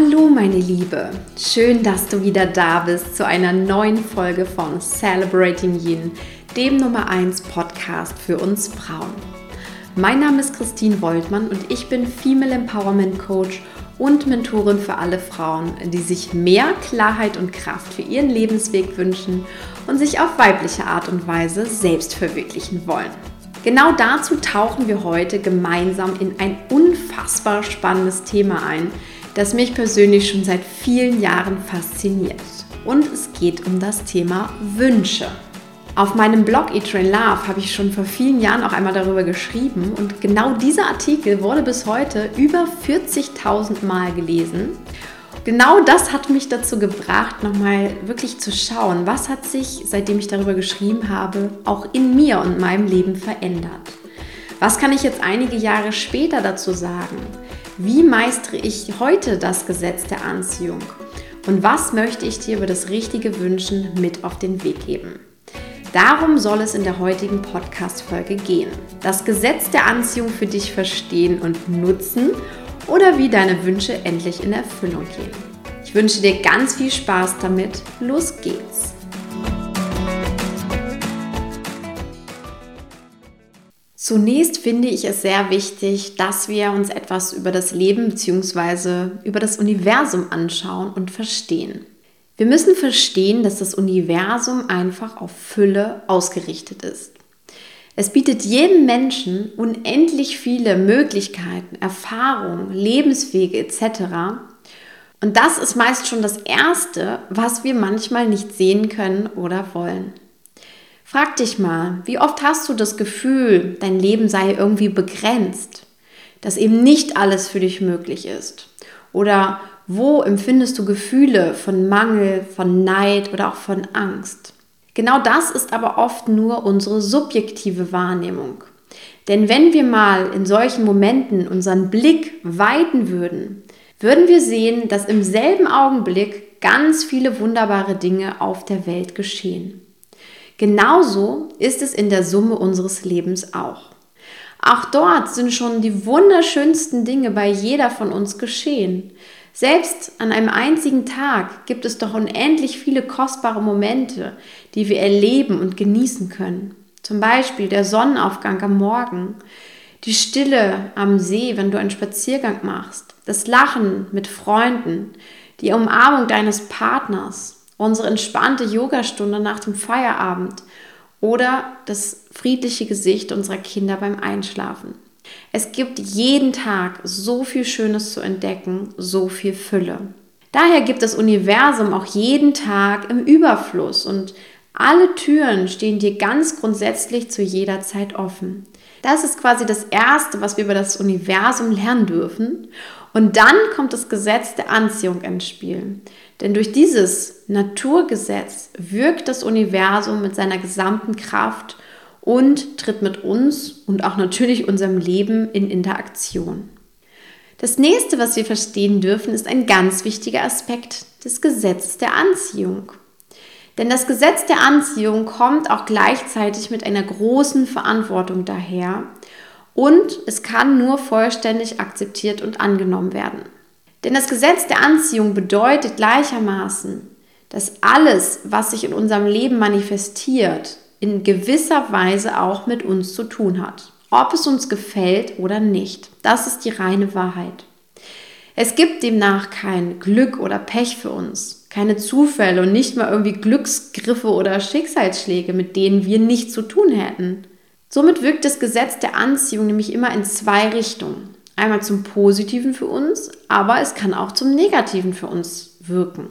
Hallo meine Liebe, schön, dass du wieder da bist zu einer neuen Folge von Celebrating Yin, dem Nummer 1 Podcast für uns Frauen. Mein Name ist Christine Woltmann und ich bin Female Empowerment Coach und Mentorin für alle Frauen, die sich mehr Klarheit und Kraft für ihren Lebensweg wünschen und sich auf weibliche Art und Weise selbst verwirklichen wollen. Genau dazu tauchen wir heute gemeinsam in ein unfassbar spannendes Thema ein, das mich persönlich schon seit vielen Jahren fasziniert. Und es geht um das Thema Wünsche. Auf meinem Blog Eat Train Love habe ich schon vor vielen Jahren auch einmal darüber geschrieben und genau dieser Artikel wurde bis heute über 40.000 Mal gelesen. Genau das hat mich dazu gebracht, nochmal wirklich zu schauen, was hat sich, seitdem ich darüber geschrieben habe, auch in mir und meinem Leben verändert. Was kann ich jetzt einige Jahre später dazu sagen? Wie meistere ich heute das Gesetz der Anziehung? Und was möchte ich dir über das richtige Wünschen mit auf den Weg geben? Darum soll es in der heutigen Podcast-Folge gehen. Das Gesetz der Anziehung für dich verstehen und nutzen oder wie deine Wünsche endlich in Erfüllung gehen. Ich wünsche dir ganz viel Spaß damit. Los geht's! Zunächst finde ich es sehr wichtig, dass wir uns etwas über das Leben bzw. über das Universum anschauen und verstehen. Wir müssen verstehen, dass das Universum einfach auf Fülle ausgerichtet ist. Es bietet jedem Menschen unendlich viele Möglichkeiten, Erfahrungen, Lebenswege etc. Und das ist meist schon das Erste, was wir manchmal nicht sehen können oder wollen. Frag dich mal, wie oft hast du das Gefühl, dein Leben sei irgendwie begrenzt, dass eben nicht alles für dich möglich ist? Oder wo empfindest du Gefühle von Mangel, von Neid oder auch von Angst? Genau das ist aber oft nur unsere subjektive Wahrnehmung. Denn wenn wir mal in solchen Momenten unseren Blick weiten würden, würden wir sehen, dass im selben Augenblick ganz viele wunderbare Dinge auf der Welt geschehen. Genauso ist es in der Summe unseres Lebens auch. Auch dort sind schon die wunderschönsten Dinge bei jeder von uns geschehen. Selbst an einem einzigen Tag gibt es doch unendlich viele kostbare Momente, die wir erleben und genießen können. Zum Beispiel der Sonnenaufgang am Morgen, die Stille am See, wenn du einen Spaziergang machst, das Lachen mit Freunden, die Umarmung deines Partners, unsere entspannte Yogastunde nach dem Feierabend oder das friedliche Gesicht unserer Kinder beim Einschlafen. Es gibt jeden Tag so viel Schönes zu entdecken, so viel Fülle. Daher gibt das Universum auch jeden Tag im Überfluss und alle Türen stehen dir ganz grundsätzlich zu jeder Zeit offen. Das ist quasi das Erste, was wir über das Universum lernen dürfen. Und dann kommt das Gesetz der Anziehung ins Spiel. Denn durch dieses Naturgesetz wirkt das Universum mit seiner gesamten Kraft und tritt mit uns und auch natürlich unserem Leben in Interaktion. Das nächste, was wir verstehen dürfen, ist ein ganz wichtiger Aspekt des Gesetzes der Anziehung. Denn das Gesetz der Anziehung kommt auch gleichzeitig mit einer großen Verantwortung daher und es kann nur vollständig akzeptiert und angenommen werden. Denn das Gesetz der Anziehung bedeutet gleichermaßen, dass alles, was sich in unserem Leben manifestiert, in gewisser Weise auch mit uns zu tun hat. Ob es uns gefällt oder nicht. Das ist die reine Wahrheit. Es gibt demnach kein Glück oder Pech für uns, keine Zufälle und nicht mal irgendwie Glücksgriffe oder Schicksalsschläge, mit denen wir nichts zu tun hätten. Somit wirkt das Gesetz der Anziehung nämlich immer in zwei Richtungen. Einmal zum Positiven für uns, aber es kann auch zum Negativen für uns wirken.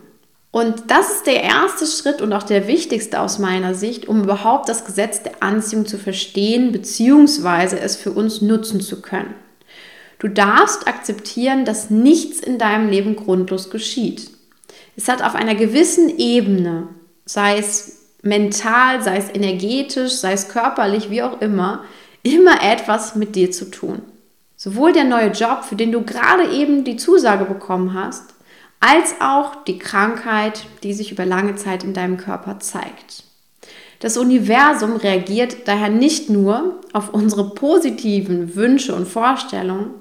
Und das ist der erste Schritt und auch der wichtigste aus meiner Sicht, um überhaupt das Gesetz der Anziehung zu verstehen bzw. es für uns nutzen zu können. Du darfst akzeptieren, dass nichts in deinem Leben grundlos geschieht. Es hat auf einer gewissen Ebene, sei es mental, sei es energetisch, sei es körperlich, wie auch immer, immer etwas mit dir zu tun. Sowohl der neue Job, für den du gerade eben die Zusage bekommen hast, als auch die Krankheit, die sich über lange Zeit in deinem Körper zeigt. Das Universum reagiert daher nicht nur auf unsere positiven Wünsche und Vorstellungen,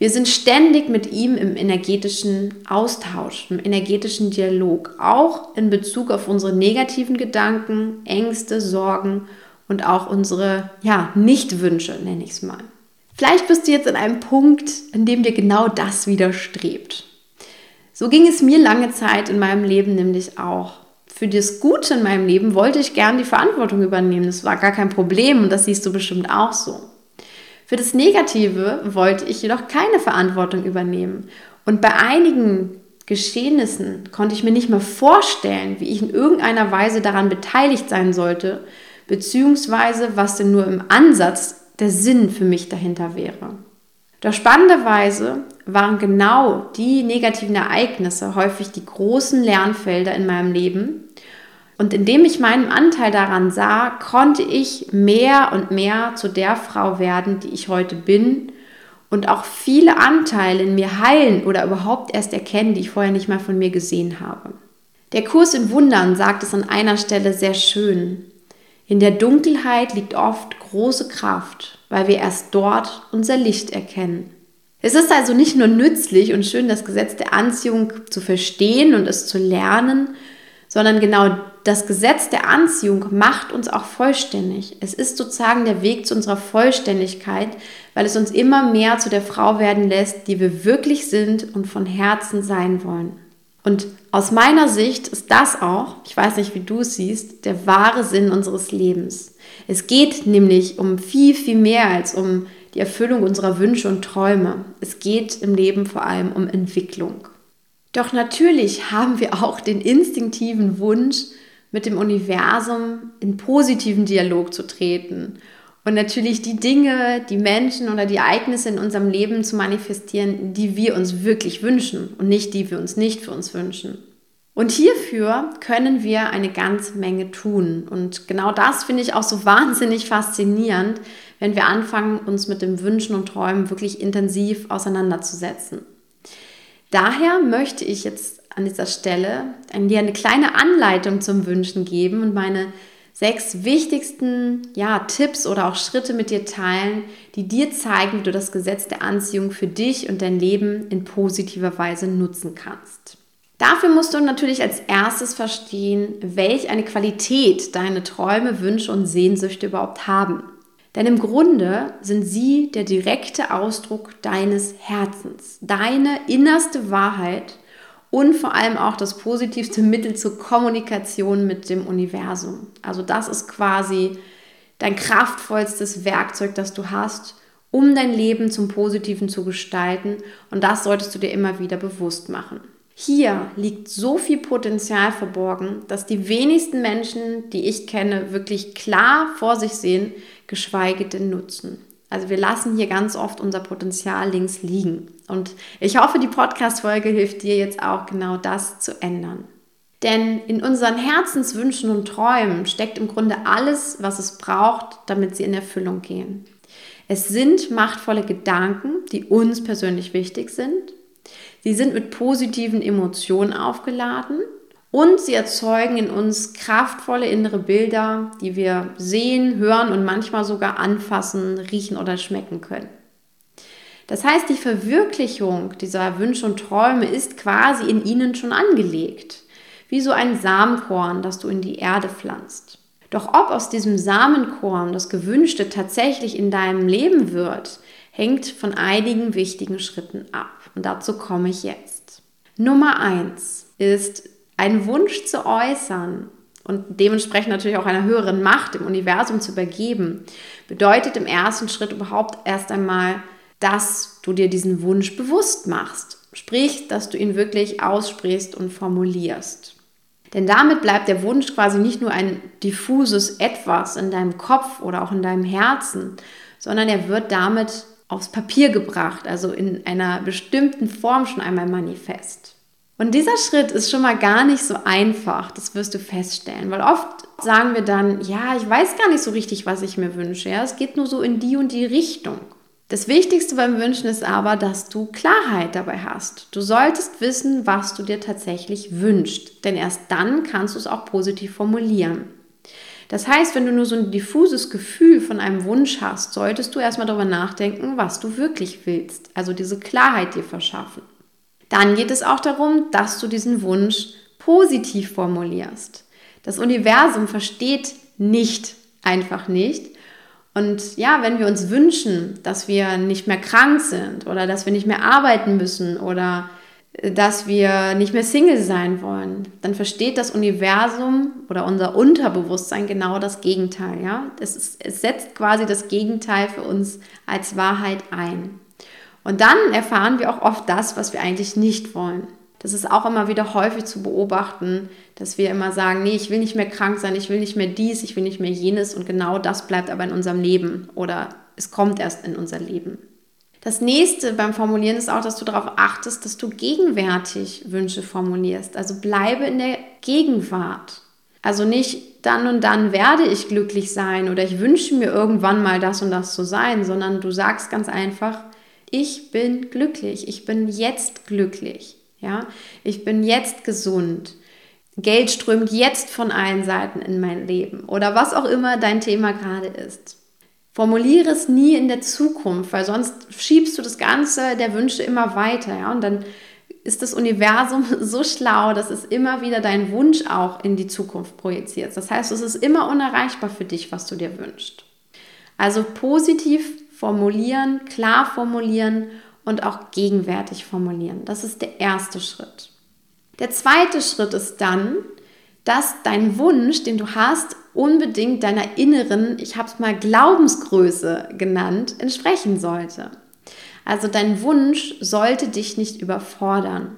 Wir sind ständig mit ihm im energetischen Austausch, im energetischen Dialog, auch in Bezug auf unsere negativen Gedanken, Ängste, Sorgen und auch unsere ja, Nichtwünsche, nenne ich es mal. Vielleicht bist du jetzt an einem Punkt, an dem dir genau das widerstrebt. So ging es mir lange Zeit in meinem Leben nämlich auch. Für das Gute in meinem Leben wollte ich gern die Verantwortung übernehmen. Das war gar kein Problem und das siehst du bestimmt auch so. Für das Negative wollte ich jedoch keine Verantwortung übernehmen. Und bei einigen Geschehnissen konnte ich mir nicht mehr vorstellen, wie ich in irgendeiner Weise daran beteiligt sein sollte, beziehungsweise was denn nur im Ansatz der Sinn für mich dahinter wäre. Doch spannenderweise waren genau die negativen Ereignisse häufig die großen Lernfelder in meinem Leben, und indem ich meinen Anteil daran sah, konnte ich mehr und mehr zu der Frau werden, die ich heute bin und auch viele Anteile in mir heilen oder überhaupt erst erkennen, die ich vorher nicht mal von mir gesehen habe. Der Kurs in Wundern sagt es an einer Stelle sehr schön. In der Dunkelheit liegt oft große Kraft, weil wir erst dort unser Licht erkennen. Es ist also nicht nur nützlich und schön, das Gesetz der Anziehung zu verstehen und es zu lernen, sondern genau das Gesetz der Anziehung macht uns auch vollständig. Es ist sozusagen der Weg zu unserer Vollständigkeit, weil es uns immer mehr zu der Frau werden lässt, die wir wirklich sind und von Herzen sein wollen. Und aus meiner Sicht ist das auch, ich weiß nicht, wie du es siehst, der wahre Sinn unseres Lebens. Es geht nämlich um viel, viel mehr als um die Erfüllung unserer Wünsche und Träume. Es geht im Leben vor allem um Entwicklung. Doch natürlich haben wir auch den instinktiven Wunsch, mit dem Universum in positiven Dialog zu treten und natürlich die Dinge, die Menschen oder die Ereignisse in unserem Leben zu manifestieren, die wir uns wirklich wünschen und nicht die wir uns nicht für uns wünschen. Und hierfür können wir eine ganze Menge tun. Und genau das finde ich auch so wahnsinnig faszinierend, wenn wir anfangen, uns mit dem Wünschen und Träumen wirklich intensiv auseinanderzusetzen. Daher möchte ich jetzt an dieser Stelle dir eine kleine Anleitung zum Wünschen geben und meine sechs wichtigsten ja, Tipps oder auch Schritte mit dir teilen, die dir zeigen, wie du das Gesetz der Anziehung für dich und dein Leben in positiver Weise nutzen kannst. Dafür musst du natürlich als erstes verstehen, welch eine Qualität deine Träume, Wünsche und Sehnsüchte überhaupt haben. Denn im Grunde sind sie der direkte Ausdruck deines Herzens, deine innerste Wahrheit und vor allem auch das positivste Mittel zur Kommunikation mit dem Universum. Also das ist quasi dein kraftvollstes Werkzeug, das du hast, um dein Leben zum Positiven zu gestalten. Und das solltest du dir immer wieder bewusst machen. Hier liegt so viel Potenzial verborgen, dass die wenigsten Menschen, die ich kenne, wirklich klar vor sich sehen, geschweige denn nutzen. Also wir lassen hier ganz oft unser Potenzial links liegen. Und ich hoffe, die Podcast-Folge hilft dir jetzt auch genau das zu ändern. Denn in unseren Herzenswünschen und Träumen steckt im Grunde alles, was es braucht, damit sie in Erfüllung gehen. Es sind machtvolle Gedanken, die uns persönlich wichtig sind. Sie sind mit positiven Emotionen aufgeladen und sie erzeugen in uns kraftvolle innere Bilder, die wir sehen, hören und manchmal sogar anfassen, riechen oder schmecken können. Das heißt, die Verwirklichung dieser Wünsche und Träume ist quasi in ihnen schon angelegt, wie so ein Samenkorn, das du in die Erde pflanzt. Doch ob aus diesem Samenkorn das Gewünschte tatsächlich in deinem Leben wird, hängt von einigen wichtigen Schritten ab. Und dazu komme ich jetzt. Nummer eins ist einen Wunsch zu äußern und dementsprechend natürlich auch einer höheren Macht im Universum zu übergeben, bedeutet im ersten Schritt überhaupt erst einmal, dass du dir diesen Wunsch bewusst machst. Sprich, dass du ihn wirklich aussprichst und formulierst. Denn damit bleibt der Wunsch quasi nicht nur ein diffuses Etwas in deinem Kopf oder auch in deinem Herzen, sondern er wird damit aufs Papier gebracht, also in einer bestimmten Form schon einmal manifest. Und dieser Schritt ist schon mal gar nicht so einfach, das wirst du feststellen, weil oft sagen wir dann, ja, ich weiß gar nicht so richtig, was ich mir wünsche, ja, es geht nur so in die und die Richtung. Das Wichtigste beim Wünschen ist aber, dass du Klarheit dabei hast. Du solltest wissen, was du dir tatsächlich wünschst, denn erst dann kannst du es auch positiv formulieren. Das heißt, wenn du nur so ein diffuses Gefühl von einem Wunsch hast, solltest du erstmal darüber nachdenken, was du wirklich willst. Also diese Klarheit dir verschaffen. Dann geht es auch darum, dass du diesen Wunsch positiv formulierst. Das Universum versteht nicht einfach nicht. Und ja, wenn wir uns wünschen, dass wir nicht mehr krank sind oder dass wir nicht mehr arbeiten müssen oder dass wir nicht mehr Single sein wollen, dann versteht das Universum oder unser Unterbewusstsein genau das Gegenteil. Ja? Es, ist, es setzt quasi das Gegenteil für uns als Wahrheit ein. Und dann erfahren wir auch oft das, was wir eigentlich nicht wollen. Das ist auch immer wieder häufig zu beobachten, dass wir immer sagen, nee, ich will nicht mehr krank sein, ich will nicht mehr dies, ich will nicht mehr jenes und genau das bleibt aber in unserem Leben oder es kommt erst in unser Leben. Das nächste beim Formulieren ist auch, dass du darauf achtest, dass du gegenwärtig Wünsche formulierst. Also bleibe in der Gegenwart. Also nicht dann und dann werde ich glücklich sein oder ich wünsche mir irgendwann mal das und das zu sein, sondern du sagst ganz einfach, ich bin glücklich, ich bin jetzt glücklich, ja? Ich bin jetzt gesund. Geld strömt jetzt von allen Seiten in mein Leben oder was auch immer dein Thema gerade ist. Formuliere es nie in der Zukunft, weil sonst schiebst du das Ganze der Wünsche immer weiter. Ja? Und dann ist das Universum so schlau, dass es immer wieder deinen Wunsch auch in die Zukunft projiziert. Das heißt, es ist immer unerreichbar für dich, was du dir wünschst. Also positiv formulieren, klar formulieren und auch gegenwärtig formulieren. Das ist der erste Schritt. Der zweite Schritt ist dann, dass dein Wunsch, den du hast, unbedingt deiner inneren, ich habe es mal Glaubensgröße genannt, entsprechen sollte. Also dein Wunsch sollte dich nicht überfordern.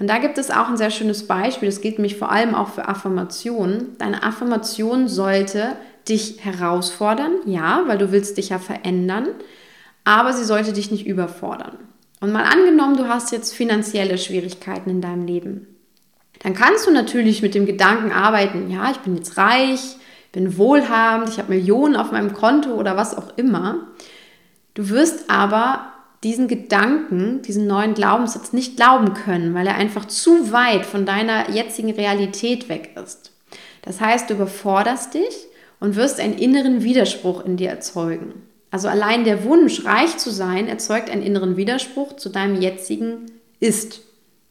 Und da gibt es auch ein sehr schönes Beispiel, das gilt nämlich vor allem auch für Affirmationen. Deine Affirmation sollte dich herausfordern, ja, weil du willst dich ja verändern, aber sie sollte dich nicht überfordern. Und mal angenommen, du hast jetzt finanzielle Schwierigkeiten in deinem Leben dann kannst du natürlich mit dem Gedanken arbeiten, ja, ich bin jetzt reich, bin wohlhabend, ich habe Millionen auf meinem Konto oder was auch immer. Du wirst aber diesen Gedanken, diesen neuen Glaubenssatz nicht glauben können, weil er einfach zu weit von deiner jetzigen Realität weg ist. Das heißt, du überforderst dich und wirst einen inneren Widerspruch in dir erzeugen. Also allein der Wunsch, reich zu sein, erzeugt einen inneren Widerspruch zu deinem jetzigen Ist.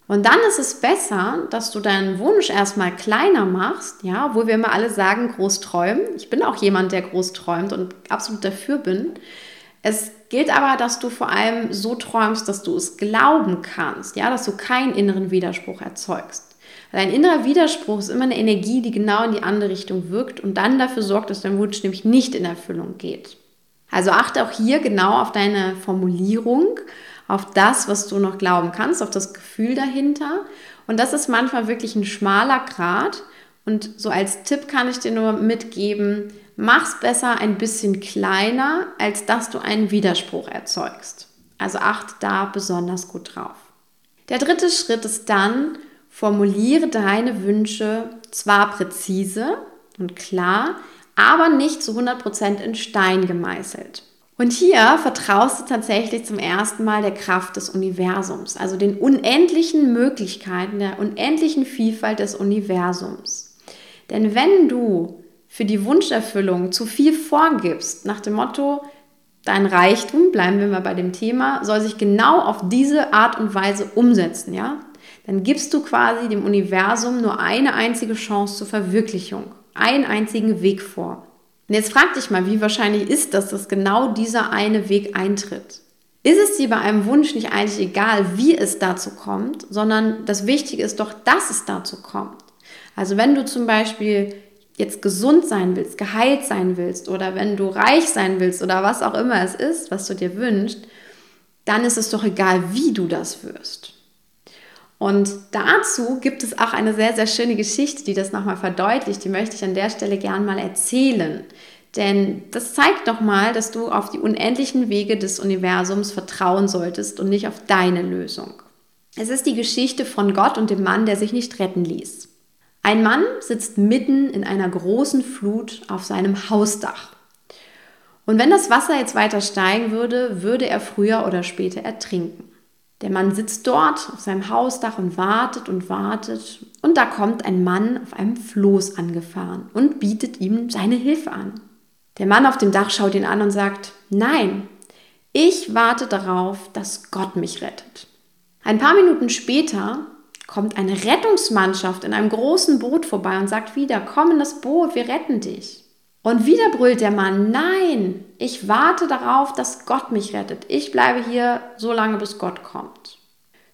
Und dann ist es besser, dass du deinen Wunsch erstmal kleiner machst, ja, wo wir immer alle sagen, groß träumen. Ich bin auch jemand, der groß träumt und absolut dafür bin. Es gilt aber, dass du vor allem so träumst, dass du es glauben kannst, ja, dass du keinen inneren Widerspruch erzeugst. Weil ein innerer Widerspruch ist immer eine Energie, die genau in die andere Richtung wirkt und dann dafür sorgt, dass dein Wunsch nämlich nicht in Erfüllung geht. Also achte auch hier genau auf deine Formulierung auf das, was du noch glauben kannst, auf das Gefühl dahinter. Und das ist manchmal wirklich ein schmaler Grat. Und so als Tipp kann ich dir nur mitgeben, mach's besser ein bisschen kleiner, als dass du einen Widerspruch erzeugst. Also achte da besonders gut drauf. Der dritte Schritt ist dann, formuliere deine Wünsche zwar präzise und klar, aber nicht zu 100% in Stein gemeißelt. Und hier vertraust du tatsächlich zum ersten Mal der Kraft des Universums, also den unendlichen Möglichkeiten, der unendlichen Vielfalt des Universums. Denn wenn du für die Wunscherfüllung zu viel vorgibst, nach dem Motto, dein Reichtum, bleiben wir mal bei dem Thema, soll sich genau auf diese Art und Weise umsetzen, ja? Dann gibst du quasi dem Universum nur eine einzige Chance zur Verwirklichung, einen einzigen Weg vor. Und jetzt frag dich mal, wie wahrscheinlich ist das, dass genau dieser eine Weg eintritt? Ist es dir bei einem Wunsch nicht eigentlich egal, wie es dazu kommt, sondern das Wichtige ist doch, dass es dazu kommt. Also wenn du zum Beispiel jetzt gesund sein willst, geheilt sein willst oder wenn du reich sein willst oder was auch immer es ist, was du dir wünschst, dann ist es doch egal, wie du das wirst. Und dazu gibt es auch eine sehr, sehr schöne Geschichte, die das nochmal verdeutlicht. Die möchte ich an der Stelle gern mal erzählen. Denn das zeigt doch mal, dass du auf die unendlichen Wege des Universums vertrauen solltest und nicht auf deine Lösung. Es ist die Geschichte von Gott und dem Mann, der sich nicht retten ließ. Ein Mann sitzt mitten in einer großen Flut auf seinem Hausdach. Und wenn das Wasser jetzt weiter steigen würde, würde er früher oder später ertrinken. Der Mann sitzt dort auf seinem Hausdach und wartet und wartet und da kommt ein Mann auf einem Floß angefahren und bietet ihm seine Hilfe an. Der Mann auf dem Dach schaut ihn an und sagt, nein, ich warte darauf, dass Gott mich rettet. Ein paar Minuten später kommt eine Rettungsmannschaft in einem großen Boot vorbei und sagt wieder, komm in das Boot, wir retten dich. Und wieder brüllt der Mann, nein, ich warte darauf, dass Gott mich rettet. Ich bleibe hier so lange, bis Gott kommt.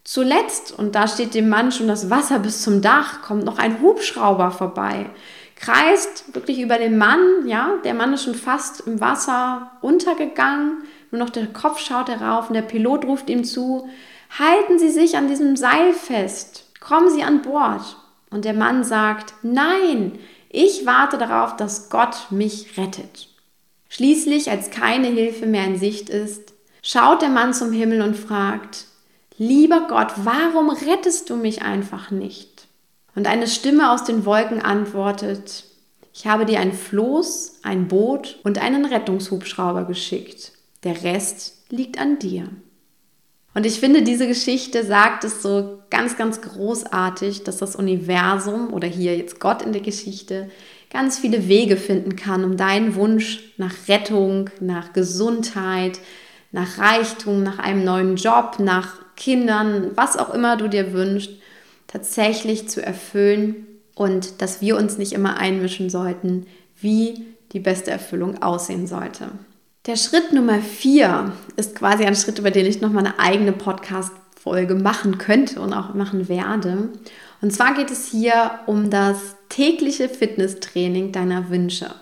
Zuletzt, und da steht dem Mann schon das Wasser bis zum Dach, kommt noch ein Hubschrauber vorbei, kreist wirklich über den Mann, ja, der Mann ist schon fast im Wasser untergegangen, nur noch der Kopf schaut herauf und der Pilot ruft ihm zu, halten Sie sich an diesem Seil fest, kommen Sie an Bord. Und der Mann sagt, nein, ich warte darauf, dass Gott mich rettet. Schließlich, als keine Hilfe mehr in Sicht ist, schaut der Mann zum Himmel und fragt, Lieber Gott, warum rettest du mich einfach nicht? Und eine Stimme aus den Wolken antwortet, ich habe dir ein Floß, ein Boot und einen Rettungshubschrauber geschickt. Der Rest liegt an dir. Und ich finde, diese Geschichte sagt es so ganz, ganz großartig, dass das Universum oder hier jetzt Gott in der Geschichte ganz viele Wege finden kann, um deinen Wunsch nach Rettung, nach Gesundheit, nach Reichtum, nach einem neuen Job, nach Kindern, was auch immer du dir wünschst, tatsächlich zu erfüllen und dass wir uns nicht immer einmischen sollten, wie die beste Erfüllung aussehen sollte. Der Schritt Nummer vier ist quasi ein Schritt, über den ich nochmal eine eigene Podcast-Folge machen könnte und auch machen werde. Und zwar geht es hier um das tägliche Fitnesstraining deiner Wünsche.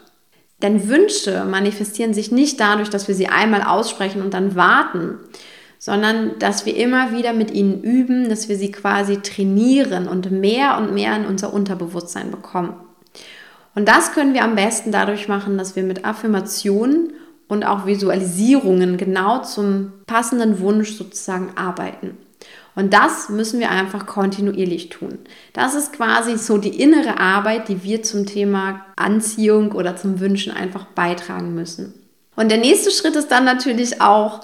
Denn Wünsche manifestieren sich nicht dadurch, dass wir sie einmal aussprechen und dann warten, sondern dass wir immer wieder mit ihnen üben, dass wir sie quasi trainieren und mehr und mehr in unser Unterbewusstsein bekommen. Und das können wir am besten dadurch machen, dass wir mit Affirmationen und auch Visualisierungen genau zum passenden Wunsch sozusagen arbeiten. Und das müssen wir einfach kontinuierlich tun. Das ist quasi so die innere Arbeit, die wir zum Thema Anziehung oder zum Wünschen einfach beitragen müssen. Und der nächste Schritt ist dann natürlich auch,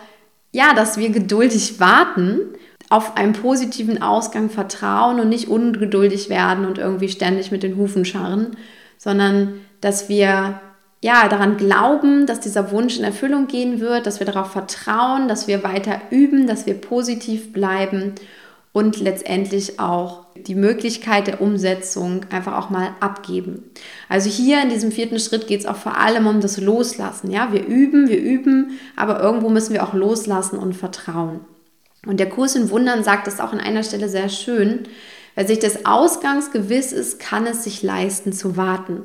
ja, dass wir geduldig warten, auf einen positiven Ausgang vertrauen und nicht ungeduldig werden und irgendwie ständig mit den Hufen scharren, sondern dass wir ja, daran glauben, dass dieser Wunsch in Erfüllung gehen wird, dass wir darauf vertrauen, dass wir weiter üben, dass wir positiv bleiben und letztendlich auch die Möglichkeit der Umsetzung einfach auch mal abgeben. Also hier in diesem vierten Schritt geht es auch vor allem um das Loslassen. Ja, wir üben, wir üben, aber irgendwo müssen wir auch loslassen und vertrauen. Und der Kurs in Wundern sagt es auch an einer Stelle sehr schön. Wer sich des Ausgangs gewiss ist, kann es sich leisten zu warten.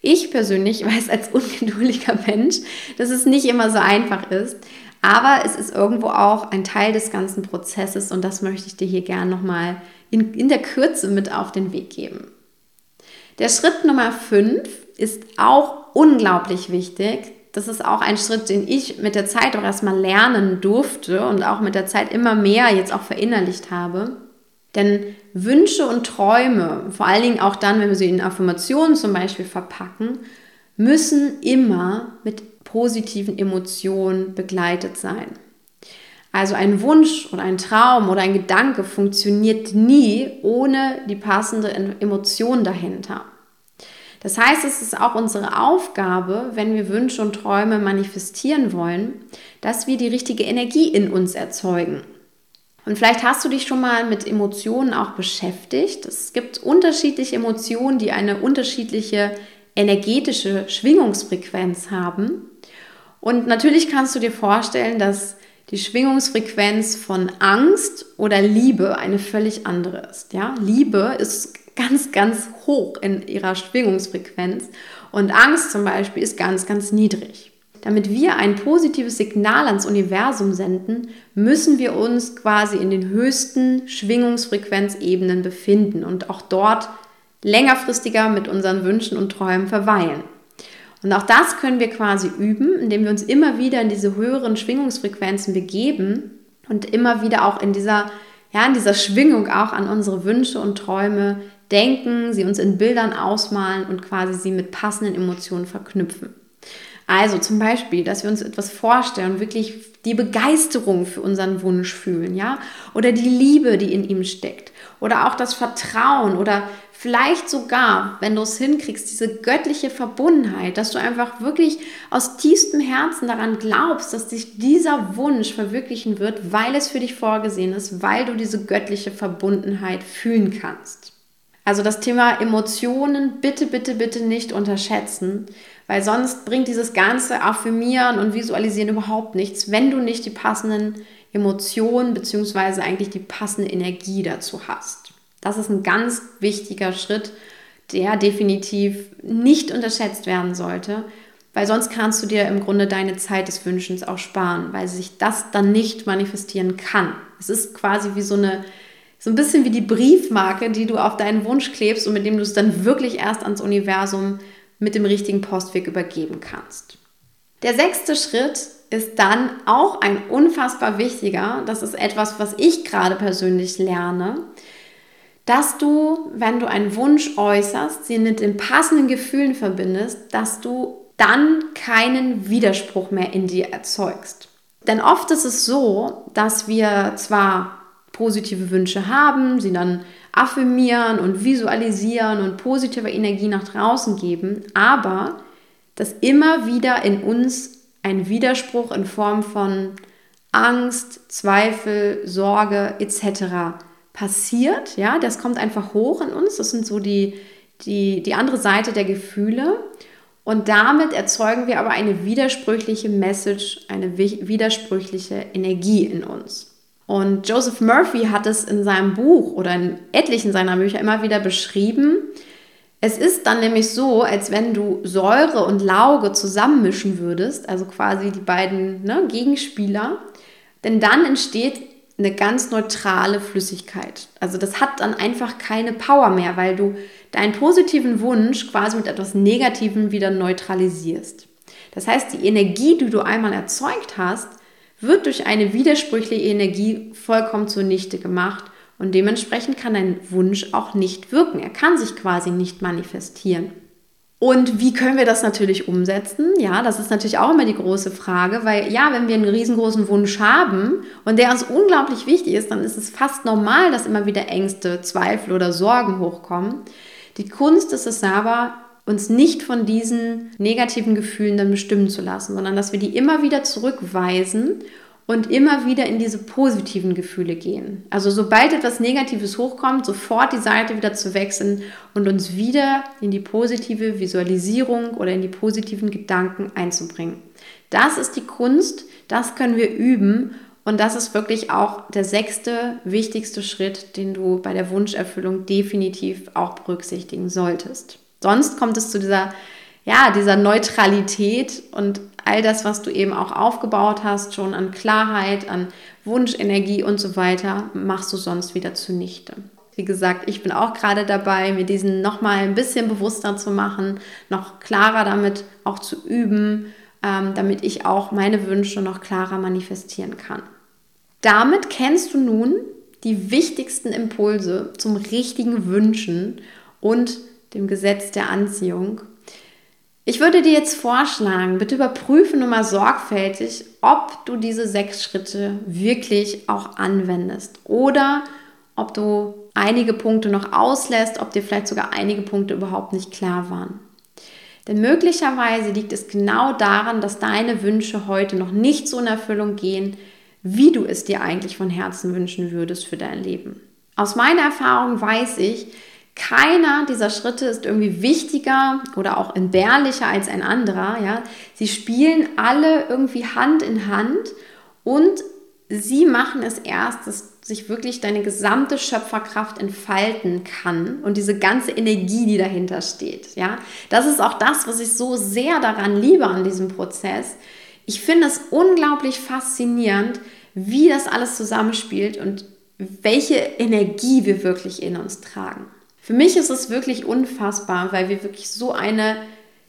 Ich persönlich weiß als ungeduldiger Mensch, dass es nicht immer so einfach ist, aber es ist irgendwo auch ein Teil des ganzen Prozesses und das möchte ich dir hier gerne nochmal in, in der Kürze mit auf den Weg geben. Der Schritt Nummer 5 ist auch unglaublich wichtig. Das ist auch ein Schritt, den ich mit der Zeit auch erstmal lernen durfte und auch mit der Zeit immer mehr jetzt auch verinnerlicht habe. Denn Wünsche und Träume, vor allen Dingen auch dann, wenn wir sie in Affirmationen zum Beispiel verpacken, müssen immer mit positiven Emotionen begleitet sein. Also ein Wunsch oder ein Traum oder ein Gedanke funktioniert nie ohne die passende Emotion dahinter. Das heißt, es ist auch unsere Aufgabe, wenn wir Wünsche und Träume manifestieren wollen, dass wir die richtige Energie in uns erzeugen. Und vielleicht hast du dich schon mal mit Emotionen auch beschäftigt. Es gibt unterschiedliche Emotionen, die eine unterschiedliche energetische Schwingungsfrequenz haben. Und natürlich kannst du dir vorstellen, dass die Schwingungsfrequenz von Angst oder Liebe eine völlig andere ist. Ja? Liebe ist ganz, ganz hoch in ihrer Schwingungsfrequenz und Angst zum Beispiel ist ganz, ganz niedrig. Damit wir ein positives Signal ans Universum senden, müssen wir uns quasi in den höchsten Schwingungsfrequenzebenen befinden und auch dort längerfristiger mit unseren Wünschen und Träumen verweilen. Und auch das können wir quasi üben, indem wir uns immer wieder in diese höheren Schwingungsfrequenzen begeben und immer wieder auch in dieser, ja, in dieser Schwingung auch an unsere Wünsche und Träume denken, sie uns in Bildern ausmalen und quasi sie mit passenden Emotionen verknüpfen. Also zum Beispiel, dass wir uns etwas vorstellen und wirklich die Begeisterung für unseren Wunsch fühlen, ja, oder die Liebe, die in ihm steckt, oder auch das Vertrauen oder vielleicht sogar, wenn du es hinkriegst, diese göttliche Verbundenheit, dass du einfach wirklich aus tiefstem Herzen daran glaubst, dass dich dieser Wunsch verwirklichen wird, weil es für dich vorgesehen ist, weil du diese göttliche Verbundenheit fühlen kannst. Also das Thema Emotionen bitte, bitte, bitte nicht unterschätzen, weil sonst bringt dieses ganze Affirmieren und Visualisieren überhaupt nichts, wenn du nicht die passenden Emotionen bzw. eigentlich die passende Energie dazu hast. Das ist ein ganz wichtiger Schritt, der definitiv nicht unterschätzt werden sollte, weil sonst kannst du dir im Grunde deine Zeit des Wünschens auch sparen, weil sich das dann nicht manifestieren kann. Es ist quasi wie so eine so ein bisschen wie die Briefmarke, die du auf deinen Wunsch klebst und mit dem du es dann wirklich erst ans Universum mit dem richtigen Postweg übergeben kannst. Der sechste Schritt ist dann auch ein unfassbar wichtiger. Das ist etwas, was ich gerade persönlich lerne, dass du, wenn du einen Wunsch äußerst, sie mit den passenden Gefühlen verbindest, dass du dann keinen Widerspruch mehr in dir erzeugst. Denn oft ist es so, dass wir zwar positive Wünsche haben, sie dann affirmieren und visualisieren und positive Energie nach draußen geben, aber dass immer wieder in uns ein Widerspruch in Form von Angst, Zweifel, Sorge etc. passiert. Ja, das kommt einfach hoch in uns. Das sind so die, die, die andere Seite der Gefühle. Und damit erzeugen wir aber eine widersprüchliche Message, eine widersprüchliche Energie in uns. Und Joseph Murphy hat es in seinem Buch oder in etlichen seiner Bücher immer wieder beschrieben. Es ist dann nämlich so, als wenn du Säure und Lauge zusammenmischen würdest, also quasi die beiden ne, Gegenspieler, denn dann entsteht eine ganz neutrale Flüssigkeit. Also das hat dann einfach keine Power mehr, weil du deinen positiven Wunsch quasi mit etwas Negativem wieder neutralisierst. Das heißt, die Energie, die du einmal erzeugt hast, wird durch eine widersprüchliche Energie vollkommen zunichte gemacht und dementsprechend kann dein Wunsch auch nicht wirken. Er kann sich quasi nicht manifestieren. Und wie können wir das natürlich umsetzen? Ja, das ist natürlich auch immer die große Frage, weil ja, wenn wir einen riesengroßen Wunsch haben und der uns unglaublich wichtig ist, dann ist es fast normal, dass immer wieder Ängste, Zweifel oder Sorgen hochkommen. Die Kunst ist es aber, uns nicht von diesen negativen Gefühlen dann bestimmen zu lassen, sondern dass wir die immer wieder zurückweisen und immer wieder in diese positiven Gefühle gehen. Also sobald etwas Negatives hochkommt, sofort die Seite wieder zu wechseln und uns wieder in die positive Visualisierung oder in die positiven Gedanken einzubringen. Das ist die Kunst, das können wir üben und das ist wirklich auch der sechste wichtigste Schritt, den du bei der Wunscherfüllung definitiv auch berücksichtigen solltest. Sonst kommt es zu dieser, ja, dieser Neutralität und all das, was du eben auch aufgebaut hast, schon an Klarheit, an Wunschenergie und so weiter, machst du sonst wieder zunichte. Wie gesagt, ich bin auch gerade dabei, mir diesen nochmal ein bisschen bewusster zu machen, noch klarer damit auch zu üben, ähm, damit ich auch meine Wünsche noch klarer manifestieren kann. Damit kennst du nun die wichtigsten Impulse zum richtigen Wünschen und dem Gesetz der Anziehung. Ich würde dir jetzt vorschlagen, bitte überprüfe nur mal sorgfältig, ob du diese sechs Schritte wirklich auch anwendest oder ob du einige Punkte noch auslässt, ob dir vielleicht sogar einige Punkte überhaupt nicht klar waren. Denn möglicherweise liegt es genau daran, dass deine Wünsche heute noch nicht so in Erfüllung gehen, wie du es dir eigentlich von Herzen wünschen würdest für dein Leben. Aus meiner Erfahrung weiß ich, keiner dieser Schritte ist irgendwie wichtiger oder auch entbehrlicher als ein anderer. Ja? Sie spielen alle irgendwie Hand in Hand und sie machen es erst, dass sich wirklich deine gesamte Schöpferkraft entfalten kann und diese ganze Energie, die dahinter steht. Ja? Das ist auch das, was ich so sehr daran liebe an diesem Prozess. Ich finde es unglaublich faszinierend, wie das alles zusammenspielt und welche Energie wir wirklich in uns tragen. Für mich ist es wirklich unfassbar, weil wir wirklich so eine,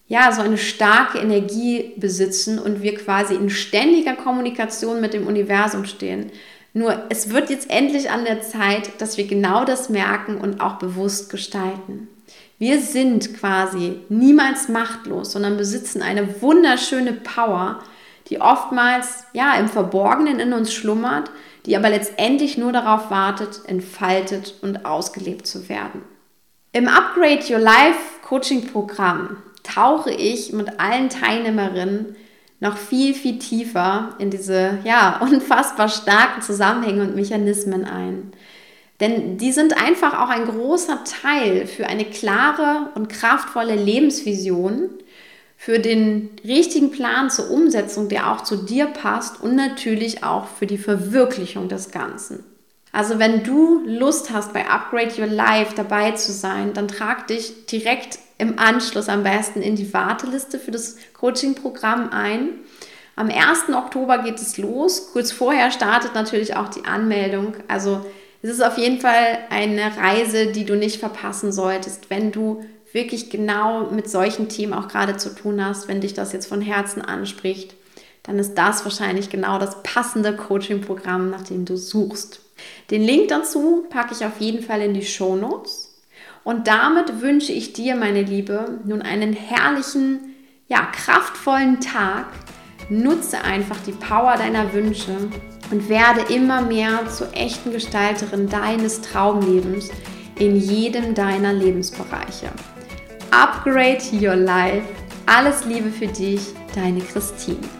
ja, so eine starke Energie besitzen und wir quasi in ständiger Kommunikation mit dem Universum stehen. Nur es wird jetzt endlich an der Zeit, dass wir genau das merken und auch bewusst gestalten. Wir sind quasi niemals machtlos, sondern besitzen eine wunderschöne Power, die oftmals ja im Verborgenen in uns schlummert, die aber letztendlich nur darauf wartet, entfaltet und ausgelebt zu werden. Im Upgrade Your Life Coaching Programm tauche ich mit allen Teilnehmerinnen noch viel, viel tiefer in diese ja, unfassbar starken Zusammenhänge und Mechanismen ein. Denn die sind einfach auch ein großer Teil für eine klare und kraftvolle Lebensvision, für den richtigen Plan zur Umsetzung, der auch zu dir passt und natürlich auch für die Verwirklichung des Ganzen. Also wenn du Lust hast, bei Upgrade Your Life dabei zu sein, dann trag dich direkt im Anschluss am besten in die Warteliste für das Coaching-Programm ein. Am 1. Oktober geht es los. Kurz vorher startet natürlich auch die Anmeldung. Also es ist auf jeden Fall eine Reise, die du nicht verpassen solltest, wenn du wirklich genau mit solchen Themen auch gerade zu tun hast, wenn dich das jetzt von Herzen anspricht, dann ist das wahrscheinlich genau das passende Coaching-Programm, nach dem du suchst. Den Link dazu packe ich auf jeden Fall in die Show Notes. Und damit wünsche ich dir, meine Liebe, nun einen herrlichen, ja, kraftvollen Tag. Nutze einfach die Power deiner Wünsche und werde immer mehr zur echten Gestalterin deines Traumlebens in jedem deiner Lebensbereiche. Upgrade your life. Alles Liebe für dich, deine Christine.